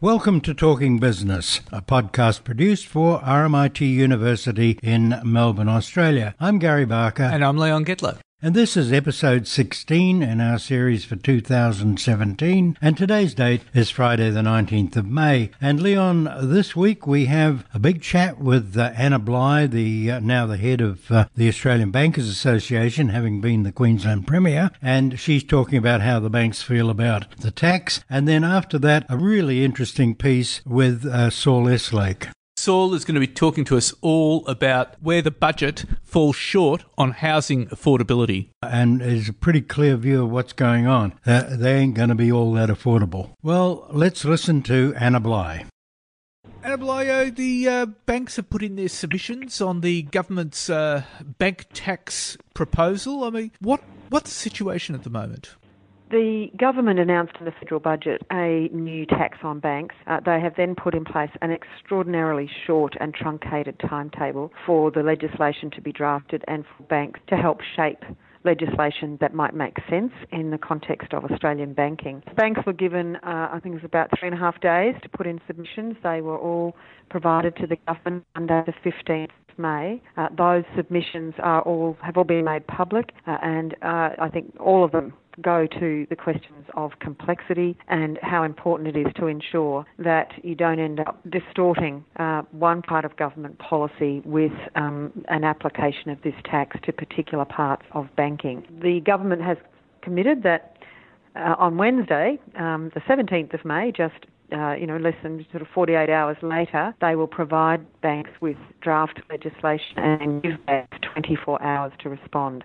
Welcome to Talking Business, a podcast produced for RMIT University in Melbourne, Australia. I'm Gary Barker. And I'm Leon Gettler. And this is episode 16 in our series for 2017. And today's date is Friday, the 19th of May. And Leon, this week we have a big chat with uh, Anna Bligh, the uh, now the head of uh, the Australian Bankers Association, having been the Queensland Premier. And she's talking about how the banks feel about the tax. And then after that, a really interesting piece with uh, Saul Eslake. Saul is going to be talking to us all about where the budget falls short on housing affordability. And there's a pretty clear view of what's going on. Uh, they ain't going to be all that affordable. Well, let's listen to Anna Bligh. Anna Bligh, the uh, banks have put in their submissions on the government's uh, bank tax proposal. I mean, what what's the situation at the moment? The government announced in the federal budget a new tax on banks. Uh, they have then put in place an extraordinarily short and truncated timetable for the legislation to be drafted and for banks to help shape legislation that might make sense in the context of Australian banking. Banks were given, uh, I think it was about three and a half days to put in submissions. They were all provided to the government under the 15th May. Uh, those submissions are all have all been made public, uh, and uh, I think all of them go to the questions of complexity and how important it is to ensure that you don't end up distorting uh, one part of government policy with um, an application of this tax to particular parts of banking. The government has committed that uh, on Wednesday, um, the 17th of May, just uh, you know, less than sort of 48 hours later, they will provide banks with draft legislation and give banks 24 hours to respond.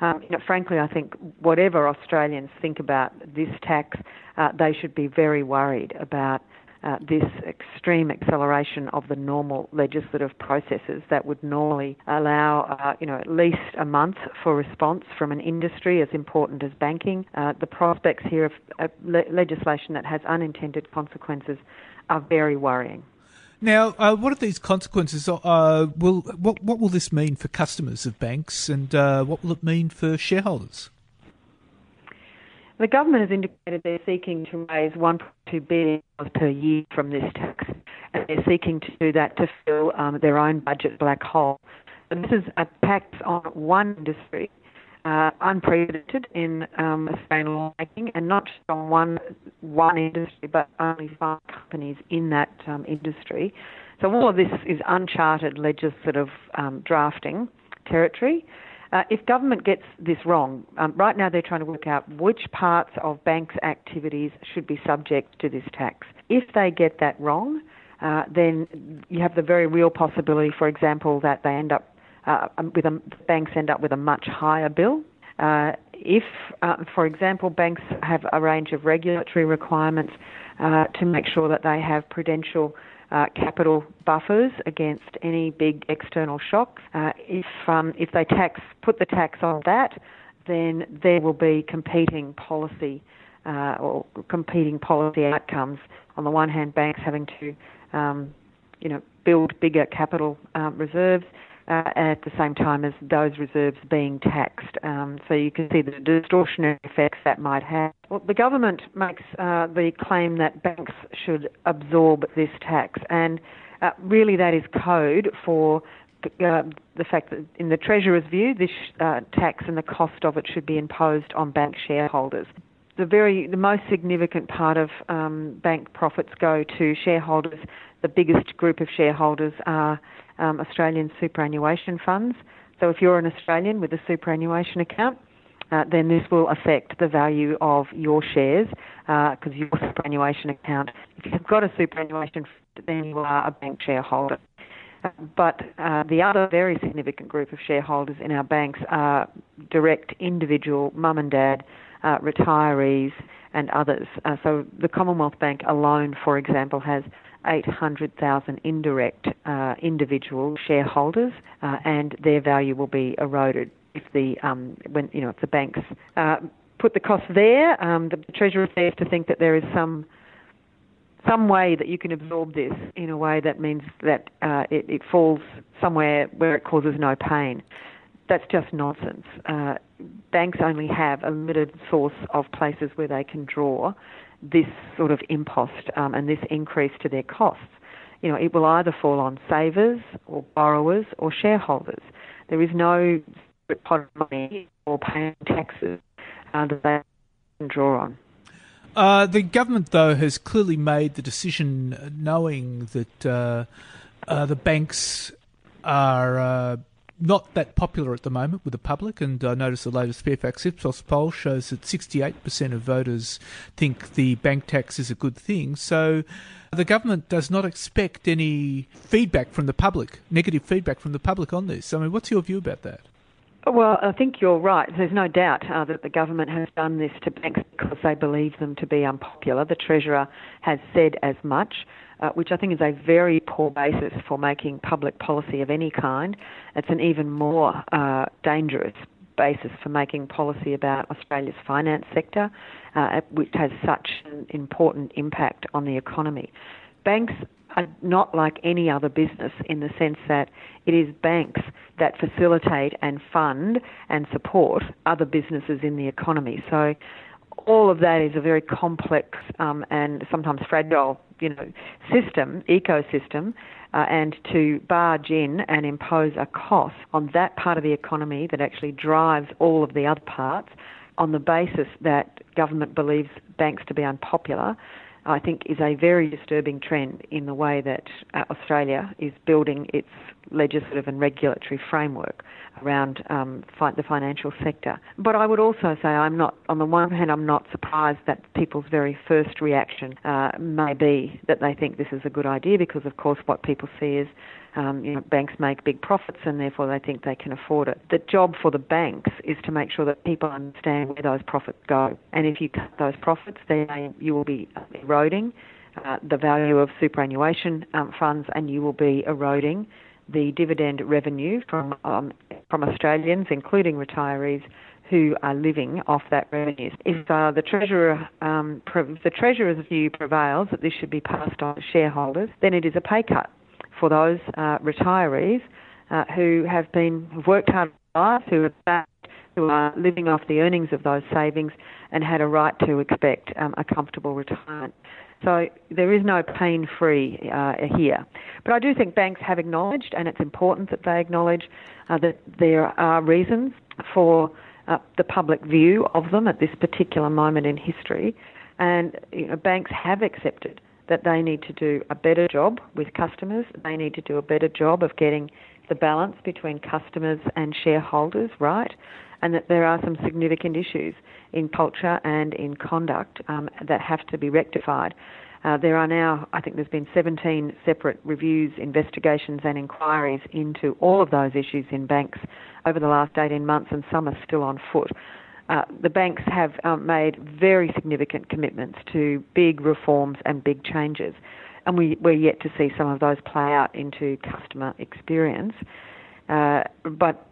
Um, you know, frankly, I think whatever Australians think about this tax, uh, they should be very worried about uh, this extreme acceleration of the normal legislative processes that would normally allow, uh, you know, at least a month for response from an industry as important as banking. Uh, the prospects here of le- legislation that has unintended consequences are very worrying. Now, uh, what are these consequences? Uh, will what what will this mean for customers of banks, and uh, what will it mean for shareholders? The government has indicated they're seeking to raise 1.2 billion per year from this tax, and they're seeking to do that to fill um, their own budget black hole. And this is a tax on one industry uh, unprecedented in um, Australian lawmaking, and not just on one one industry, but only five companies in that um, industry. So all of this is uncharted legislative um, drafting territory. Uh, if government gets this wrong, um, right now they're trying to work out which parts of banks' activities should be subject to this tax. If they get that wrong, uh, then you have the very real possibility, for example, that they end up uh, um, with a, banks end up with a much higher bill. Uh, if, uh, for example, banks have a range of regulatory requirements uh, to make sure that they have prudential uh, capital buffers against any big external shocks, uh, if um, if they tax put the tax on that, then there will be competing policy or competing policy outcomes. On the one hand, banks having to um, you know build bigger capital um, reserves uh, at the same time as those reserves being taxed. Um, so you can see the distortionary effects that might have. Well, the government makes uh, the claim that banks should absorb this tax, and uh, really that is code for uh, the fact that, in the Treasurer's view, this uh, tax and the cost of it should be imposed on bank shareholders. The very, the most significant part of um, bank profits go to shareholders. The biggest group of shareholders are um, Australian superannuation funds. So if you're an Australian with a superannuation account, uh, then this will affect the value of your shares because uh, your superannuation account, if you've got a superannuation, then you are a bank shareholder. Uh, but the other very significant group of shareholders in our banks are direct individual mum and dad, uh, retirees, and others. Uh, so the Commonwealth Bank alone, for example, has 800,000 indirect uh, individual shareholders, uh, and their value will be eroded if the um, when you know if the banks uh, put the cost there. Um, the Treasurer seems to think that there is some some way that you can absorb this in a way that means that uh, it, it, falls somewhere where it causes no pain. That's just nonsense. Uh, banks only have a limited source of places where they can draw this sort of impost um, and this increase to their costs. You know, it will either fall on savers or borrowers or shareholders. There is no pot of money or paying taxes uh, that they can draw on. Uh, the government, though, has clearly made the decision knowing that uh, uh the banks are uh, not that popular at the moment with the public, and I notice the latest Fairfax Ipsos poll shows that 68% of voters think the bank tax is a good thing. So the government does not expect any feedback from the public, negative feedback from the public on this. I mean, what's your view about that? Well, I think you're right. There's no doubt uh, that the government has done this to banks because they believe them to be unpopular. The Treasurer has said as much, uh, which I think is a very poor basis for making public policy of any kind. It's an even more uh, dangerous basis for making policy about Australia's finance sector, uh, which has such an important impact on the economy. Banks are not like any other business in the sense that it is banks that facilitate and fund and support other businesses in the economy. So all of that is a very complex um, and sometimes fragile, you know, system, ecosystem, uh, and to barge in and impose a cost on that part of the economy that actually drives all of the other parts on the basis that government believes banks to be unpopular I think is a very disturbing trend in the way that uh, Australia is building its legislative and regulatory framework around um, fi- the financial sector. But I would also say I'm not, on the one hand, I'm not surprised that people's very first reaction uh, may be that they think this is a good idea because, of course, what people see is um, you know, banks make big profits and therefore they think they can afford it. The job for the banks is to make sure that people understand where those profits go. And if you cut those profits, then you will be eroding uh, the value of superannuation um, funds and you will be eroding the dividend revenue from um, from Australians, including retirees, who are living off that revenue. If uh, the treasurer um, the treasurer's view prevails that this should be passed on to shareholders, then it is a pay cut for those uh, retirees uh, who have been who've worked hard life, who are who are living off the earnings of those savings and had a right to expect um, a comfortable retirement. So there is no pain free uh, here. But I do think banks have acknowledged, and it's important that they acknowledge, uh, that there are reasons for uh, the public view of them at this particular moment in history. And you know, banks have accepted that they need to do a better job with customers. They need to do a better job of getting the balance between customers and shareholders right, and that there are some significant issues in culture and in conduct um, that have to be rectified. Uh, there are now, I think there's been 17 separate reviews, investigations, and inquiries into all of those issues in banks over the last 18 months, and some are still on foot. Uh, the banks have um, made very significant commitments to big reforms and big changes, and we, we're yet to see some of those play out into customer experience. Uh, but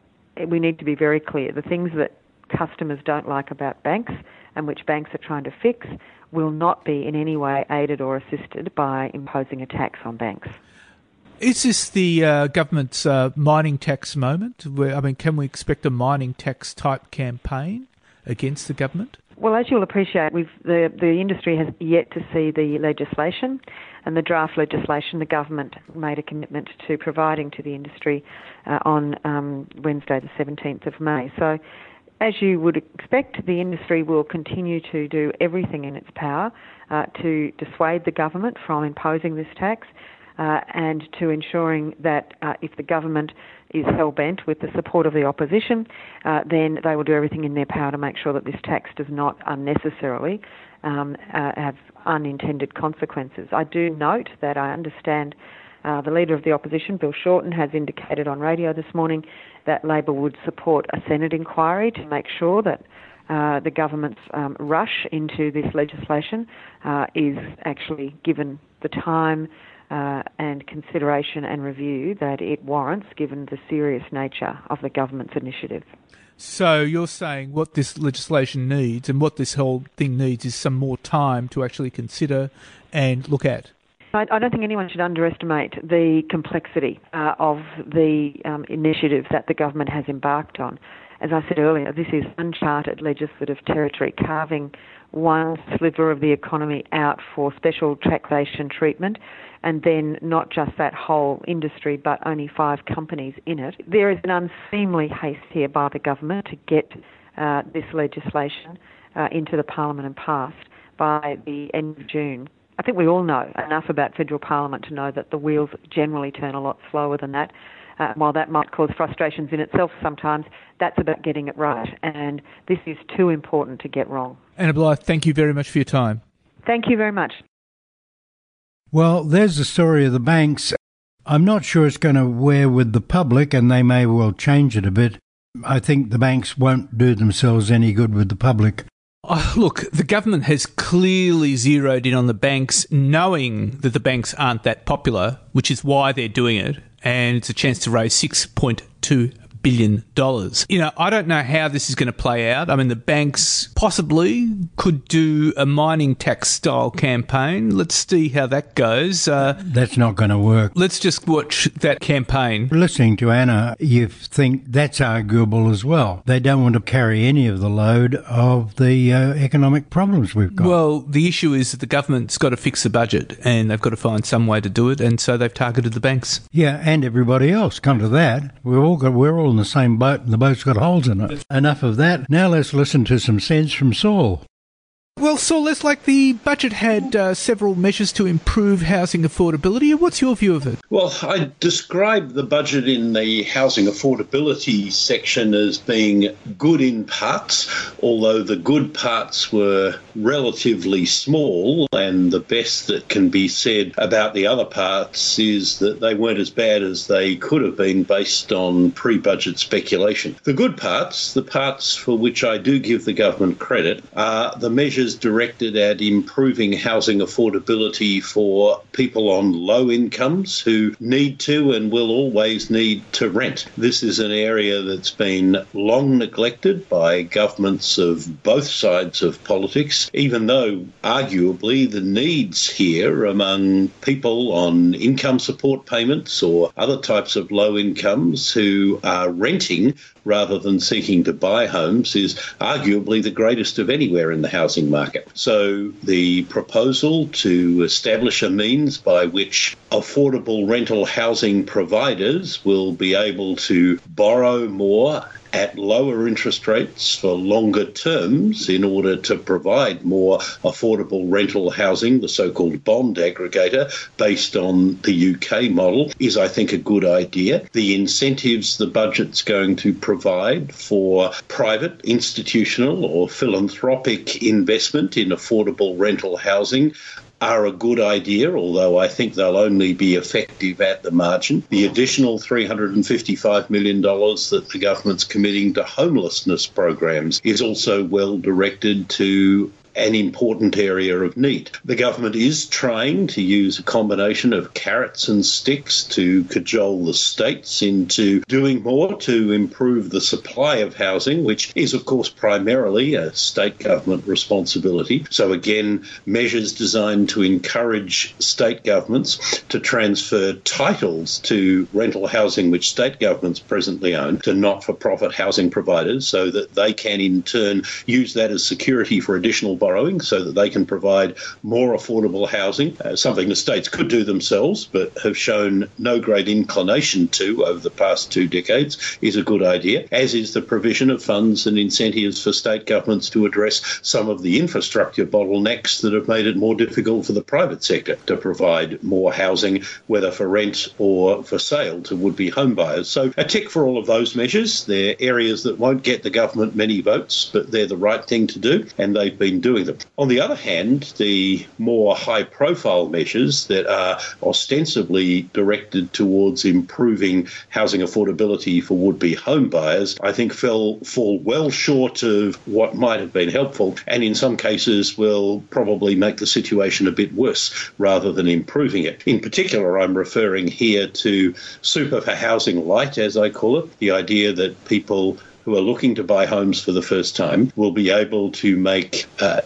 we need to be very clear the things that customers don't like about banks and which banks are trying to fix will not be in any way aided or assisted by imposing a tax on banks. Is this the uh, government's uh, mining tax moment? Where, I mean, can we expect a mining tax type campaign? Against the government? Well, as you'll appreciate, the, the industry has yet to see the legislation and the draft legislation the government made a commitment to providing to the industry uh, on um, Wednesday, the 17th of May. So, as you would expect, the industry will continue to do everything in its power uh, to dissuade the government from imposing this tax uh, and to ensuring that uh, if the government is hell bent with the support of the opposition, uh, then they will do everything in their power to make sure that this tax does not unnecessarily um, uh, have unintended consequences. I do note that I understand. Uh, the leader of the opposition, Bill Shorten, has indicated on radio this morning that Labor would support a Senate inquiry to make sure that uh, the government's um, rush into this legislation uh, is actually given the time uh, and consideration and review that it warrants given the serious nature of the government's initiative. So you're saying what this legislation needs and what this whole thing needs is some more time to actually consider and look at? I, don't think anyone should underestimate the complexity uh, of the um, initiative that the government has embarked on. As I said earlier, this is uncharted legislative territory, carving one sliver of the economy out for special taxation treatment and then not just that whole industry, but only five companies in it. There is an unseemly haste here by the government to get uh, this legislation uh, into the Parliament and passed by the end of June. I think we all know enough about federal parliament to know that the wheels generally turn a lot slower than that. Uh, while that might cause frustrations in itself sometimes, that's about getting it right. And this is too important to get wrong. Anna Bligh, thank you very much for your time. Thank you very much. Well, there's the story of the banks. I'm not sure it's going to wear with the public, and they may well change it a bit. I think the banks won't do themselves any good with the public. Oh, look, the government has clearly zeroed in on the banks, knowing that the banks aren't that popular, which is why they're doing it. And it's a chance to raise $6.2 billion dollars. You know, I don't know how this is going to play out. I mean, the banks possibly could do a mining tax style campaign. Let's see how that goes. Uh, that's not going to work. Let's just watch that campaign. Listening to Anna, you think that's arguable as well. They don't want to carry any of the load of the uh, economic problems we've got. Well, the issue is that the government's got to fix the budget and they've got to find some way to do it, and so they've targeted the banks. Yeah, and everybody else. Come to that, we've all got we're all in the same boat, and the boat's got holes in it. Enough of that. Now let's listen to some sense from Saul. Well, Saul, it's like the budget had uh, several measures to improve housing affordability. What's your view of it? Well, I describe the budget in the housing affordability section as being good in parts, although the good parts were relatively small, and the best that can be said about the other parts is that they weren't as bad as they could have been based on pre budget speculation. The good parts, the parts for which I do give the government credit, are the measures measures directed at improving housing affordability for people on low incomes who need to and will always need to rent. This is an area that's been long neglected by governments of both sides of politics, even though arguably the needs here among people on income support payments or other types of low incomes who are renting rather than seeking to buy homes is arguably the greatest of anywhere in the housing market. So the proposal to establish a means by which affordable rental housing providers will be able to borrow more at lower interest rates for longer terms in order to provide more affordable rental housing, the so called bond aggregator, based on the UK model, is, I think, a good idea. The incentives the budget's going to provide for private, institutional, or philanthropic investment in affordable rental housing are a good idea, although I think they'll only be effective at the margin. The additional $355 million that the government's committing to homelessness programs is also well directed to an important area of need. The government is trying to use a combination of carrots and sticks to cajole the states into doing more to improve the supply of housing, which is, of course, primarily a state government responsibility. So, again, measures designed to encourage state governments to transfer titles to rental housing which state governments presently own to not for profit housing providers so that they can, in turn, use that as security for additional borrowing so that they can provide more affordable housing, uh, something the states could do themselves but have shown no great inclination to over the past two decades, is a good idea, as is the provision of funds and incentives for state governments to address some of the infrastructure bottlenecks that have made it more difficult for the private sector to provide more housing, whether for rent or for sale to would be homebuyers. So a tick for all of those measures. They're areas that won't get the government many votes, but they're the right thing to do, and they've been doing doing them. On the other hand, the more high profile measures that are ostensibly directed towards improving housing affordability for would be home buyers, I think fell, fall well short of what might have been helpful, and in some cases will probably make the situation a bit worse rather than improving it. In particular, I'm referring here to super for housing light, as I call it, the idea that people who are looking to buy homes for the first time will be able to make uh,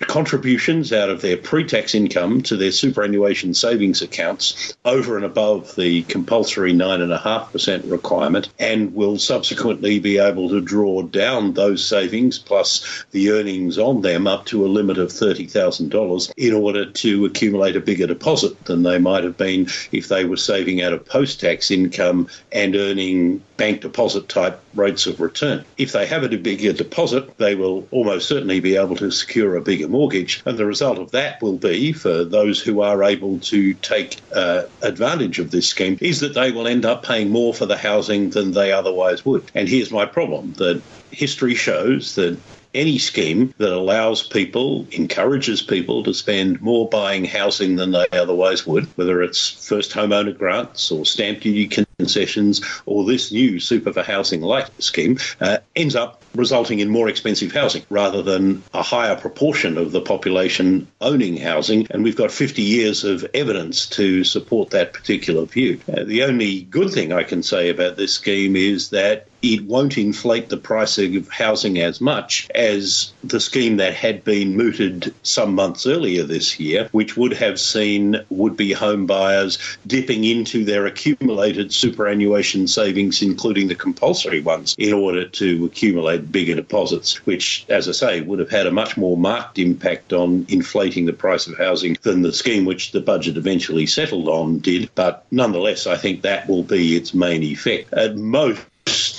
contributions out of their pre tax income to their superannuation savings accounts over and above the compulsory 9.5% requirement and will subsequently be able to draw down those savings plus the earnings on them up to a limit of $30,000 in order to accumulate a bigger deposit than they might have been if they were saving out of post tax income and earning bank deposit type rates of return. If they have a bigger deposit, they will almost certainly be able to secure a bigger mortgage. And the result of that will be, for those who are able to take uh, advantage of this scheme, is that they will end up paying more for the housing than they otherwise would. And here's my problem that history shows that any scheme that allows people, encourages people to spend more buying housing than they otherwise would, whether it's first homeowner grants or stamp duty concessions or this new super for housing light scheme, uh, ends up resulting in more expensive housing rather than a higher proportion of the population owning housing. And we've got 50 years of evidence to support that particular view. Uh, the only good thing I can say about this scheme is that it won't inflate the price of housing as much as the scheme that had been mooted some months earlier this year, which would have seen would be home buyers dipping into their accumulated superannuation savings, including the compulsory ones, in order to accumulate bigger deposits, which, as I say, would have had a much more marked impact on inflating the price of housing than the scheme which the budget eventually settled on did. But nonetheless, I think that will be its main effect. At most,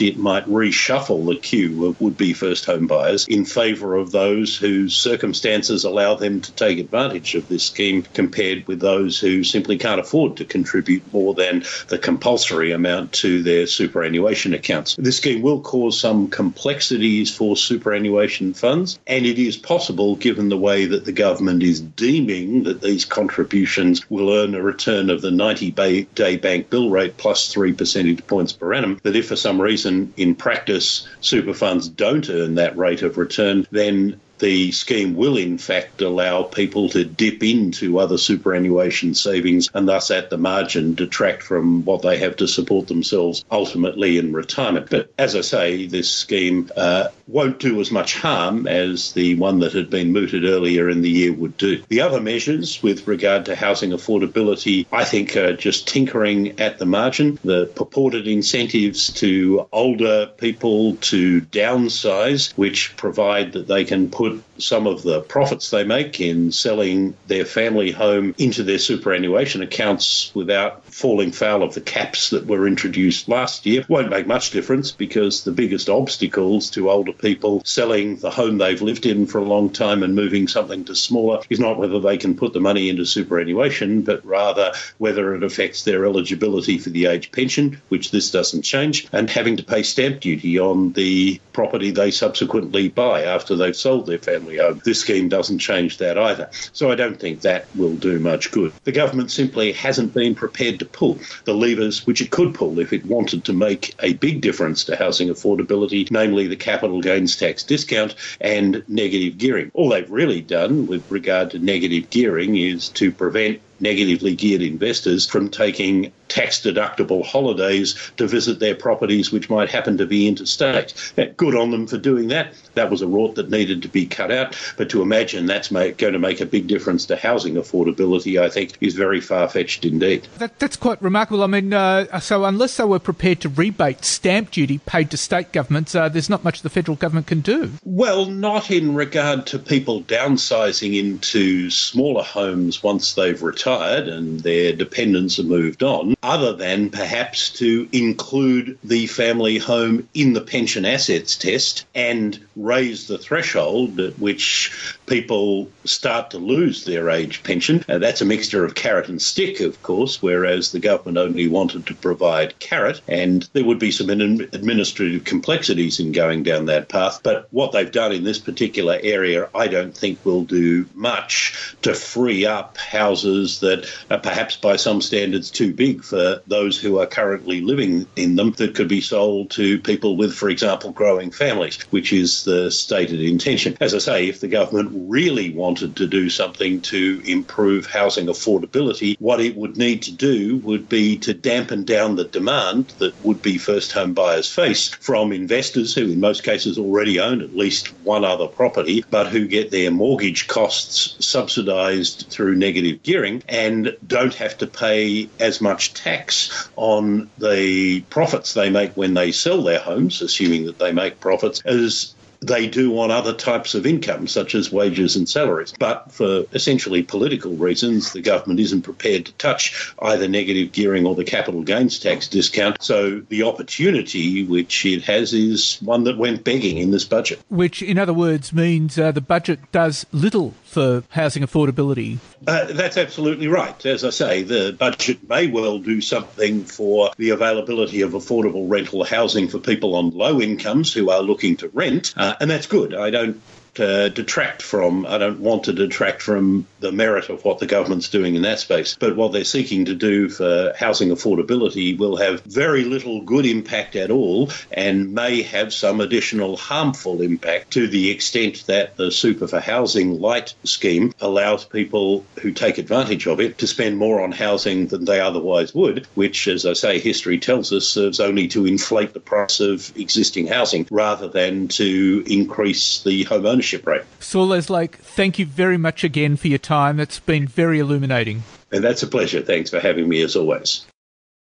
it might reshuffle the queue of would be first home buyers in favour of those whose circumstances allow them to take advantage of this scheme compared with those who simply can't afford to contribute more than the compulsory amount to their superannuation accounts. This scheme will cause some complexities for superannuation funds, and it is possible, given the way that the government is deeming that these contributions will earn a return of the 90 day bank bill rate plus three percentage points per annum, that if for some reason in practice super funds don't earn that rate of return, then the scheme will in fact allow people to dip into other superannuation savings and thus at the margin detract from what they have to support themselves ultimately in retirement. But as I say, this scheme uh, won't do as much harm as the one that had been mooted earlier in the year would do. The other measures with regard to housing affordability, I think, are just tinkering at the margin. The purported incentives to older people to downsize, which provide that they can put some of the profits they make in selling their family home into their superannuation accounts without falling foul of the caps that were introduced last year won't make much difference because the biggest obstacles to older people selling the home they've lived in for a long time and moving something to smaller is not whether they can put the money into superannuation, but rather whether it affects their eligibility for the age pension, which this doesn't change, and having to pay stamp duty on the property they subsequently buy after they've sold their family home. This scheme doesn't change that either. So I don't think that will do much good. The government simply hasn't been prepared to pull the levers which it could pull if it wanted to make a big difference to housing affordability, namely the capital gains tax discount and negative gearing. All they've really done with regard to negative gearing is to prevent negatively geared investors from taking tax deductible holidays to visit their properties which might happen to be interstate. Good on them for doing that. That was a rort that needed to be cut out. But to imagine that's make, going to make a big difference to housing affordability, I think, is very far fetched indeed. That, that's quite remarkable. I mean, uh, so unless they were prepared to rebate stamp duty paid to state governments, uh, there's not much the federal government can do. Well, not in regard to people downsizing into smaller homes once they've retired retired and their dependents have moved on, other than perhaps to include the family home in the pension assets test and raise the threshold at which people start to lose their age pension. That's a mixture of carrot and stick, of course, whereas the government only wanted to provide carrot, and there would be some administrative complexities in going down that path. But what they've done in this particular area, I don't think will do much to free up houses that are perhaps by some standards too big for those who are currently living in them that could be sold to people with, for example, growing families, which is the stated intention. As I say, if the government really wanted to do something to improve housing affordability, what it would need to do would be to dampen down the demand that would be first home buyers face from investors who, in most cases, already own at least one other property, but who get their mortgage costs subsidised through negative gearing and don't have to pay as much tax on the profits they make when they sell their homes, assuming that they make profits, as they do on other types of income, such as wages and salaries. But for essentially political reasons, the government isn't prepared to touch either negative gearing or the capital gains tax discount. So the opportunity which it has is one that went begging in this budget. Which, in other words, means uh, the budget does little for housing affordability. Uh, that's absolutely right. As I say, the budget may well do something for the availability of affordable rental housing for people on low incomes who are looking to rent. Uh, and that's good. I don't uh, detract from, I don't want to detract from the merit of what the government's doing in that space. But what they're seeking to do for housing affordability will have very little good impact at all and may have some additional harmful impact to the extent that the Super for Housing Light scheme allows people who take advantage of it to spend more on housing than they otherwise would, which, as I say, history tells us serves only to inflate the price of existing housing rather than to increase the home ownership membership rate. Saul Eslake, thank you very much again for your time. It's been very illuminating. And that's a pleasure. Thanks for having me as always.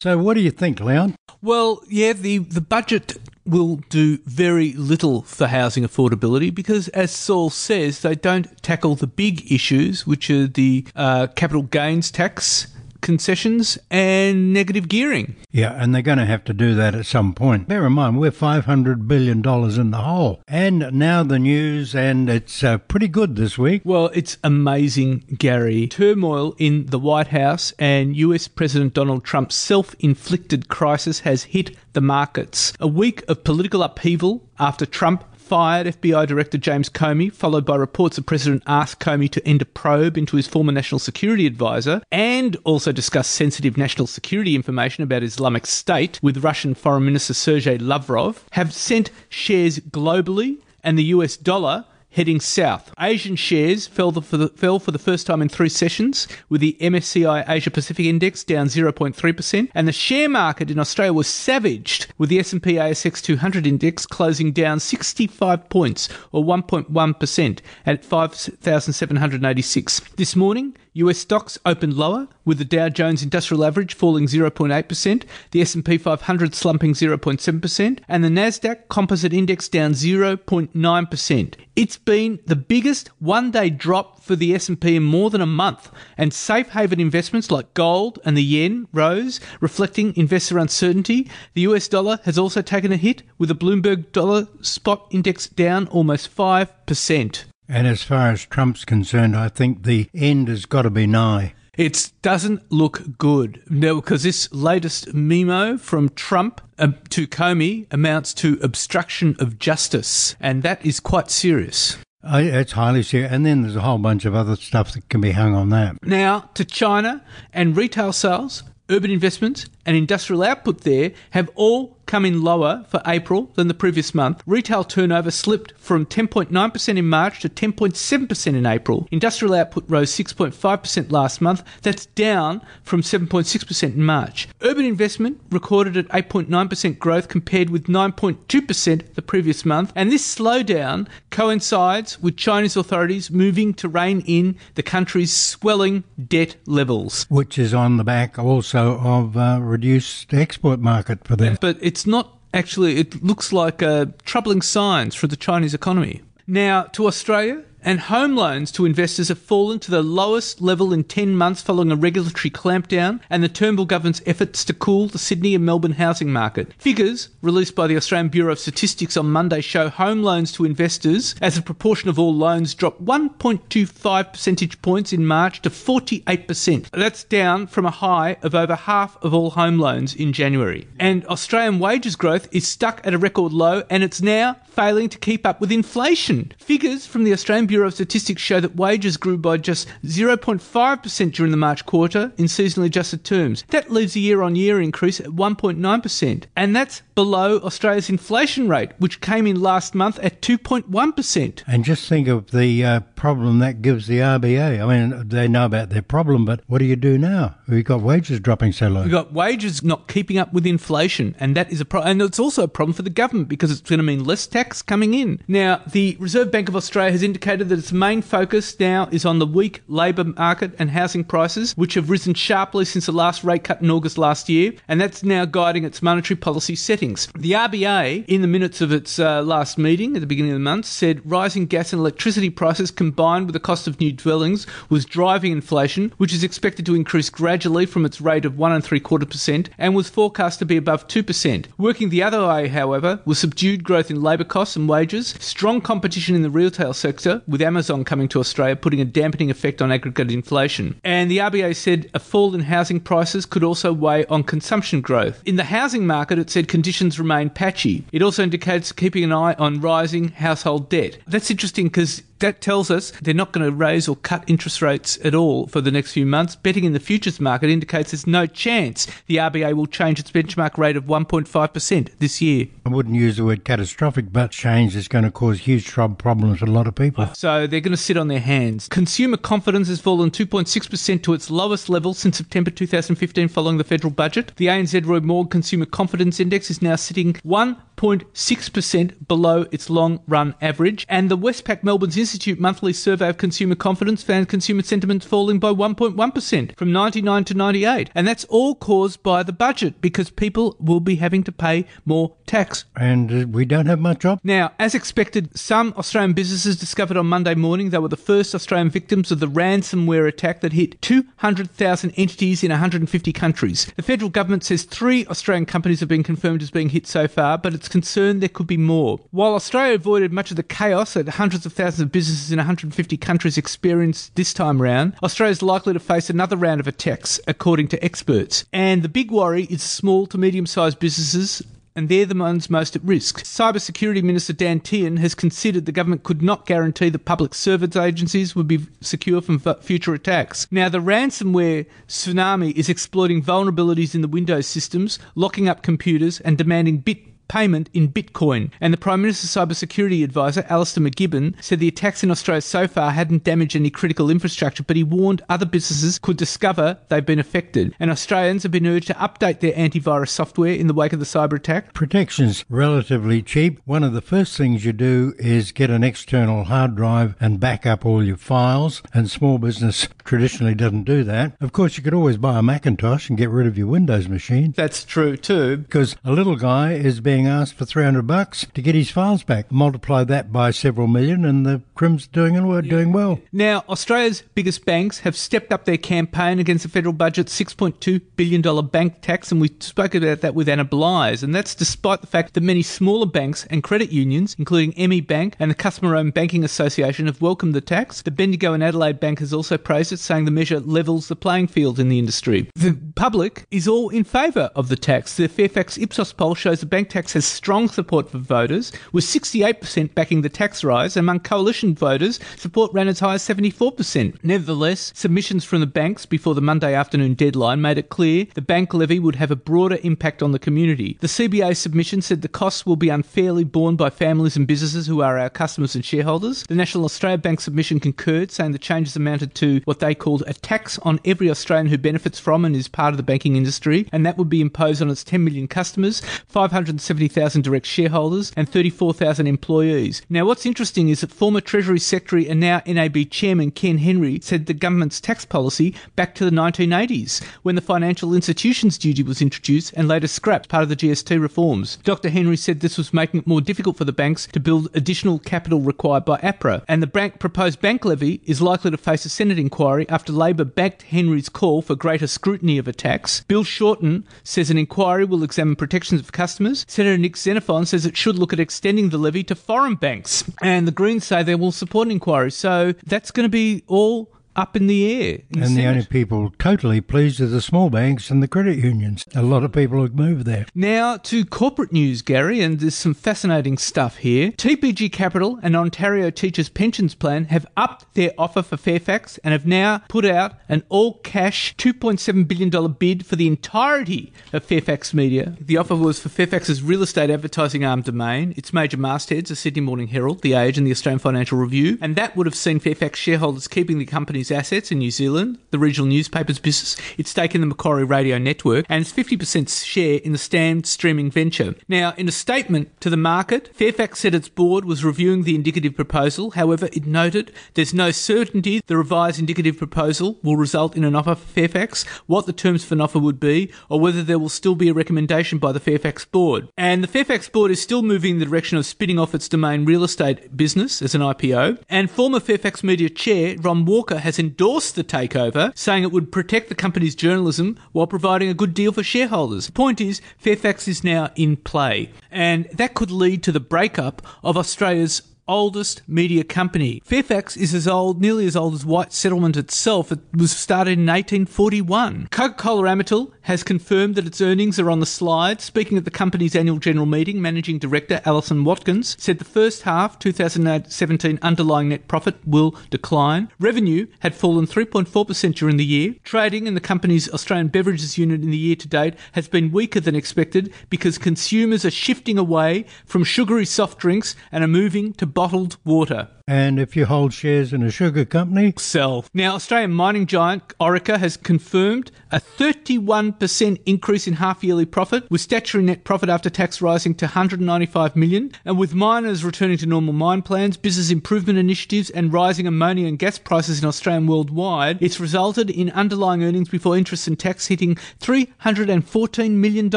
So, what do you think, Leon? Well, yeah, the, the budget will do very little for housing affordability because, as Saul says, they don't tackle the big issues, which are the uh, capital gains tax concessions and negative gearing. Yeah, and they're going to have to do that at some point. Bear in mind, we're $500 billion in the hole. And now the news, and it's uh, pretty good this week. Well, it's amazing, Gary. Turmoil in the White House and US President Donald Trump's self inflicted crisis has hit the markets. A week of political upheaval after Trump fired FBI Director James Comey, followed by reports the president asked Comey to end a probe into his former national security advisor, and also discussed sensitive national security information about Islamic State with Russian Foreign Minister Sergei Lavrov, have sent shares globally and the US dollar heading south. Asian shares fell, for the, fell for the first time in three sessions, with the MSCI Asia Pacific Index down 0.3%, and the share market in Australia was savaged, with the S&P ASX 200 Index closing down 65 points, or 1.1%, at 5,786. This morning, US stocks opened lower, with the Dow Jones Industrial Average falling 0.8%, the S&P 500 slumping 0.7%, and the Nasdaq Composite Index down 0.9%. It's been the biggest one-day drop for the S&P in more than a month, and safe haven investments like gold and the yen rose, reflecting investor uncertainty. The US dollar has also taken a hit, with the Bloomberg Dollar Spot Index down almost 5%. And as far as Trump's concerned, I think the end has got to be nigh. It doesn't look good. No, because this latest memo from Trump uh, to Comey amounts to obstruction of justice, and that is quite serious. Uh, it's highly serious. And then there's a whole bunch of other stuff that can be hung on that. Now, to China and retail sales, urban investments, and industrial output there have all come in lower for April than the previous month. Retail turnover slipped from 10.9% in March to 10.7% in April. Industrial output rose 6.5% last month. That's down from 7.6% in March. Urban investment recorded at 8.9% growth compared with 9.2% the previous month. And this slowdown coincides with Chinese authorities moving to rein in the country's swelling debt levels. Which is on the back also of uh, reduced export market for them. But it's not actually, it looks like uh, troubling signs for the Chinese economy. Now, to Australia, and home loans to investors have fallen to the lowest level in 10 months following a regulatory clampdown and the Turnbull government's efforts to cool the Sydney and Melbourne housing market. Figures released by the Australian Bureau of Statistics on Monday show home loans to investors as a proportion of all loans dropped 1.25 percentage points in March to 48%. That's down from a high of over half of all home loans in January. And Australian wages growth is stuck at a record low and it's now failing to keep up with inflation. Figures from the Australian Bureau of Statistics show that wages grew by just 0.5% during the March quarter in seasonally adjusted terms. That leaves a year on year increase at 1.9%. And that's below Australia's inflation rate, which came in last month at 2.1%. And just think of the uh, problem that gives the RBA. I mean, they know about their problem, but what do you do now? We've got wages dropping so low. We've got wages not keeping up with inflation, and that is a problem. And it's also a problem for the government because it's going to mean less tax coming in. Now, the Reserve Bank of Australia has indicated that its main focus now is on the weak labour market and housing prices, which have risen sharply since the last rate cut in August last year, and that's now guiding its monetary policy settings. The RBA, in the minutes of its uh, last meeting at the beginning of the month, said rising gas and electricity prices combined with the cost of new dwellings was driving inflation, which is expected to increase gradually from its rate of one and three quarter percent and was forecast to be above two percent. Working the other way, however, was subdued growth in labour costs and wages, strong competition in the retail sector, with Amazon coming to Australia putting a dampening effect on aggregate inflation. And the RBA said a fall in housing prices could also weigh on consumption growth. In the housing market, it said conditions remain patchy. It also indicates keeping an eye on rising household debt. That's interesting because that tells us they're not going to raise or cut interest rates at all for the next few months. Betting in the futures market indicates there's no chance the RBA will change its benchmark rate of 1.5% this year. I wouldn't use the word catastrophic, but change is going to cause huge problems for a lot of people. So they're going to sit on their hands. Consumer confidence has fallen 2.6% to its lowest level since September 2015 following the federal budget. The ANZ Roy Morgan Consumer Confidence Index is now sitting 1.6% below its long run average. And the Westpac Melbourne's Institute monthly survey of consumer confidence found consumer sentiment falling by 1.1% from 99 to 98. And that's all caused by the budget because people will be having to pay more tax. And uh, we don't have much up. Now, as expected, some Australian businesses discovered on Monday morning they were the first Australian victims of the ransomware attack that hit 200,000 entities in 150 countries. The federal government says three Australian companies have been confirmed as being hit so far, but it's concerned there could be more. While Australia avoided much of the chaos that hundreds of thousands of businesses in 150 countries experienced this time around, Australia is likely to face another round of attacks, according to experts. And the big worry is small to medium sized businesses and they're the ones most at risk. Cybersecurity Minister Dan Tehan has considered the government could not guarantee that public service agencies would be secure from future attacks. Now, the ransomware tsunami is exploiting vulnerabilities in the Windows systems, locking up computers, and demanding bit payment in Bitcoin. And the Prime Minister's cybersecurity advisor, Alastair MacGibbon, said the attacks in Australia so far hadn't damaged any critical infrastructure, but he warned other businesses could discover they've been affected. And Australians have been urged to update their antivirus software in the wake of the cyber attack. Protection's relatively cheap. One of the first things you do is get an external hard drive and back up all your files, and small business traditionally doesn't do that. Of course, you could always buy a Macintosh and get rid of your Windows machine. That's true too. Because a little guy is being being asked for 300 bucks to get his files back. Multiply that by several million, and the Crim's doing it, doing well. Now, Australia's biggest banks have stepped up their campaign against the federal budget's $6.2 billion bank tax, and we spoke about that with Anna Bligh. And that's despite the fact that many smaller banks and credit unions, including ME Bank and the Customer Owned Banking Association, have welcomed the tax. The Bendigo and Adelaide Bank has also praised it, saying the measure levels the playing field in the industry. The public is all in favour of the tax. The Fairfax Ipsos poll shows the bank tax has strong support for voters, with 68% backing the tax rise. Among coalition voters, support ran as high as 74%. Nevertheless, submissions from the banks before the Monday afternoon deadline made it clear the bank levy would have a broader impact on the community. The CBA submission said the costs will be unfairly borne by families and businesses who are our customers and shareholders. The National Australia Bank submission concurred, saying the changes amounted to what they called a tax on every Australian who benefits from and is part of the banking industry, and that would be imposed on its 10 million customers, 570,000 direct shareholders, and 34,000 employees. Now, what's interesting is that former Treasury Secretary and now NAB Chairman Ken Henry said the government's tax policy back to the 1980s, when the financial institutions duty was introduced and later scrapped part of the GST reforms. Dr. Henry said this was making it more difficult for the banks to build additional capital required by APRA, and the bank proposed bank levy is likely to face a Senate inquiry after Labor backed Henry's call for greater scrutiny of a tax. Bill Shorten says an inquiry will examine protections of customers. Senator Nick Xenophon says it should look at extending the levy to foreign banks. And the Greens say they will support inquiry. So that's going to be all up in the air. And the, the only people totally pleased are the small banks and the credit unions. A lot of people have moved there. Now to corporate news, Gary, and there's some fascinating stuff here. TPG Capital and Ontario Teachers Pensions Plan have upped their offer for Fairfax and have now put out an all cash $2.7 billion bid for the entirety of Fairfax Media. The offer was for Fairfax's real estate advertising arm Domain, its major mastheads, the Sydney Morning Herald, The Age, and the Australian Financial Review, and that would have seen Fairfax shareholders keeping the company's assets in New Zealand, the regional newspapers business, its stake in the Macquarie Radio Network, and its 50% share in the Stan streaming venture. Now, in a statement to the market, Fairfax said its board was reviewing the indicative proposal. However, it noted there's no certainty the revised indicative proposal will result in an offer for Fairfax, what the terms of an offer would be, or whether there will still be a recommendation by the Fairfax board. And the Fairfax board is still moving in the direction of spinning off its domain real estate business as an IPO. And former Fairfax Media chair Ron Walker has endorsed the takeover, saying it would protect the company's journalism while providing a good deal for shareholders. The point is, Fairfax is now in play, and that could lead to the breakup of Australia's oldest media company. Fairfax is as old, nearly as old as White Settlement itself. It was started in 1841. Coca-Cola Amatil has confirmed that its earnings are on the slide. Speaking at the company's annual general meeting, managing director Alison Watkins said the first half 2017 underlying net profit will decline. Revenue had fallen 3.4% during the year. Trading in the company's Australian beverages unit in the year to date has been weaker than expected because consumers are shifting away from sugary soft drinks and are moving to bottled water. And if you hold shares in a sugar company, sell. Now, Australian mining giant Orica has confirmed a 31% increase in half yearly profit, with statutory net profit after tax rising to 195 million. And with miners returning to normal mine plans, business improvement initiatives, and rising ammonia and gas prices in Australia and worldwide, it's resulted in underlying earnings before interest and tax hitting $314 million,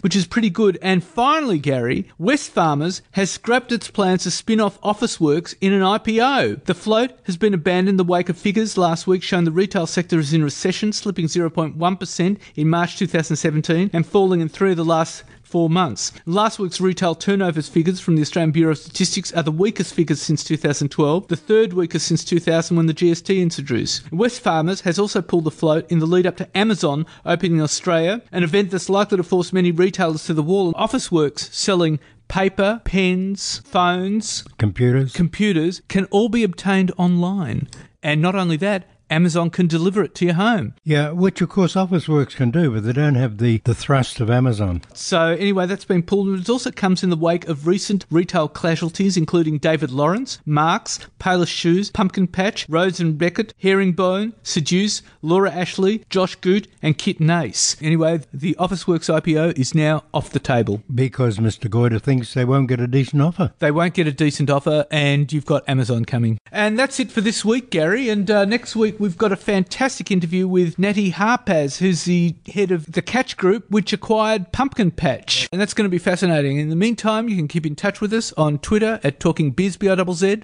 which is pretty good. And finally, Gary, Wesfarmers has scrapped its plans to spin off Officeworks in an IPO. The float has been abandoned in the wake of figures last week showing the retail sector is in recession, slipping 0.1% in March 2017 and falling in three of the last four months. Last week's retail turnovers figures from the Australian Bureau of Statistics are the weakest figures since 2012, the third weakest since 2000 when the GST introduced. Wesfarmers has also pulled the float in the lead up to Amazon opening in Australia, an event that's likely to force many retailers to the wall. And Officeworks selling paper, pens, phones, computers, computers can all be obtained online. And not only that, Amazon can deliver it to your home. Yeah, which of course Officeworks can do, but they don't have the, the thrust of Amazon. So anyway, that's been pulled. It also comes in the wake of recent retail casualties, including David Lawrence, Marcs, Payless Shoes, Pumpkin Patch, Rhodes and Beckett, Herringbone, Seduce, Laura Ashley, Josh Goot, and Kit and Ace. Anyway, the Officeworks IPO is now off the table. Because Mr. Goyder thinks they won't get a decent offer. They won't get a decent offer, and you've got Amazon coming. And that's it for this week, Gary. And uh, next week, we've got a fantastic interview with Nati Harpaz, who's the head of the Catch Group, which acquired Pumpkin Patch. And that's going to be fascinating. In the meantime, you can keep in touch with us on Twitter at Talking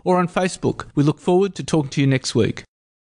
or on Facebook. We look forward to talking to you next week.